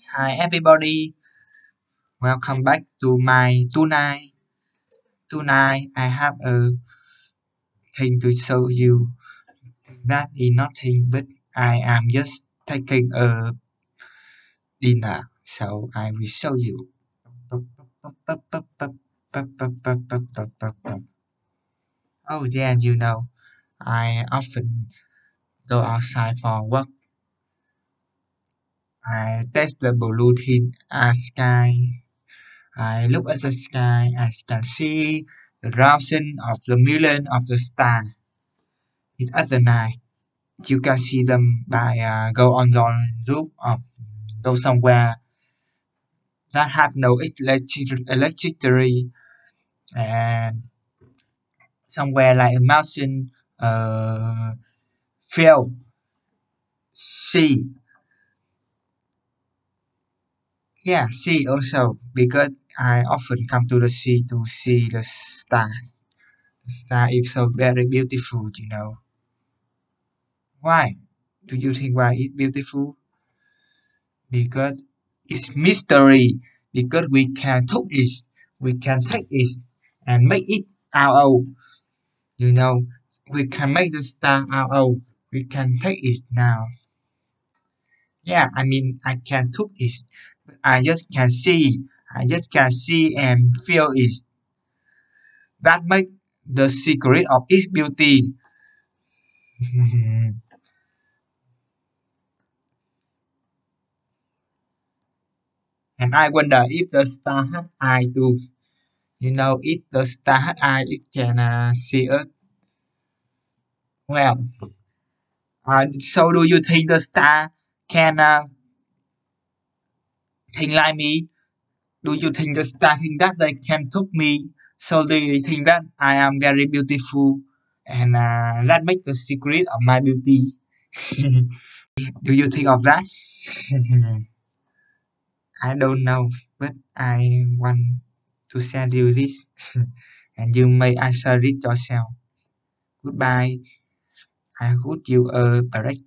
Hi everybody, welcome back to my tonight. Tonight I have a thing to show you. That is nothing but I am just taking a dinner, so I will show you. Oh yeah, you know, I often go outside for work. I test the Bluetooth uh, sky. I look at the sky. I can see the thousands of the million of the stars. In at the night, you can see them by uh, go on your roof or go somewhere that have no electric electricity and somewhere like a mountain uh, field sea yeah sea also because i often come to the sea to see the stars. The star is so very beautiful you know. Why do you think why it's beautiful? Because it's mystery. Because we can touch it. We can take it and make it our own you know. We can make the star our own. We can take it now yeah i mean i can touch it i just can see i just can see and feel it that make the secret of its beauty and I wonder if the star has eye too. You know, if the star has eye, it can uh, see us. Well, uh, so do you think the star can uh, Thing like me? Do you think the starting that they can took me? So do you think that I am very beautiful and uh, that makes the secret of my beauty? do you think of that? I don't know, but I want to send you this and you may answer it yourself. Goodbye. I hope you a break.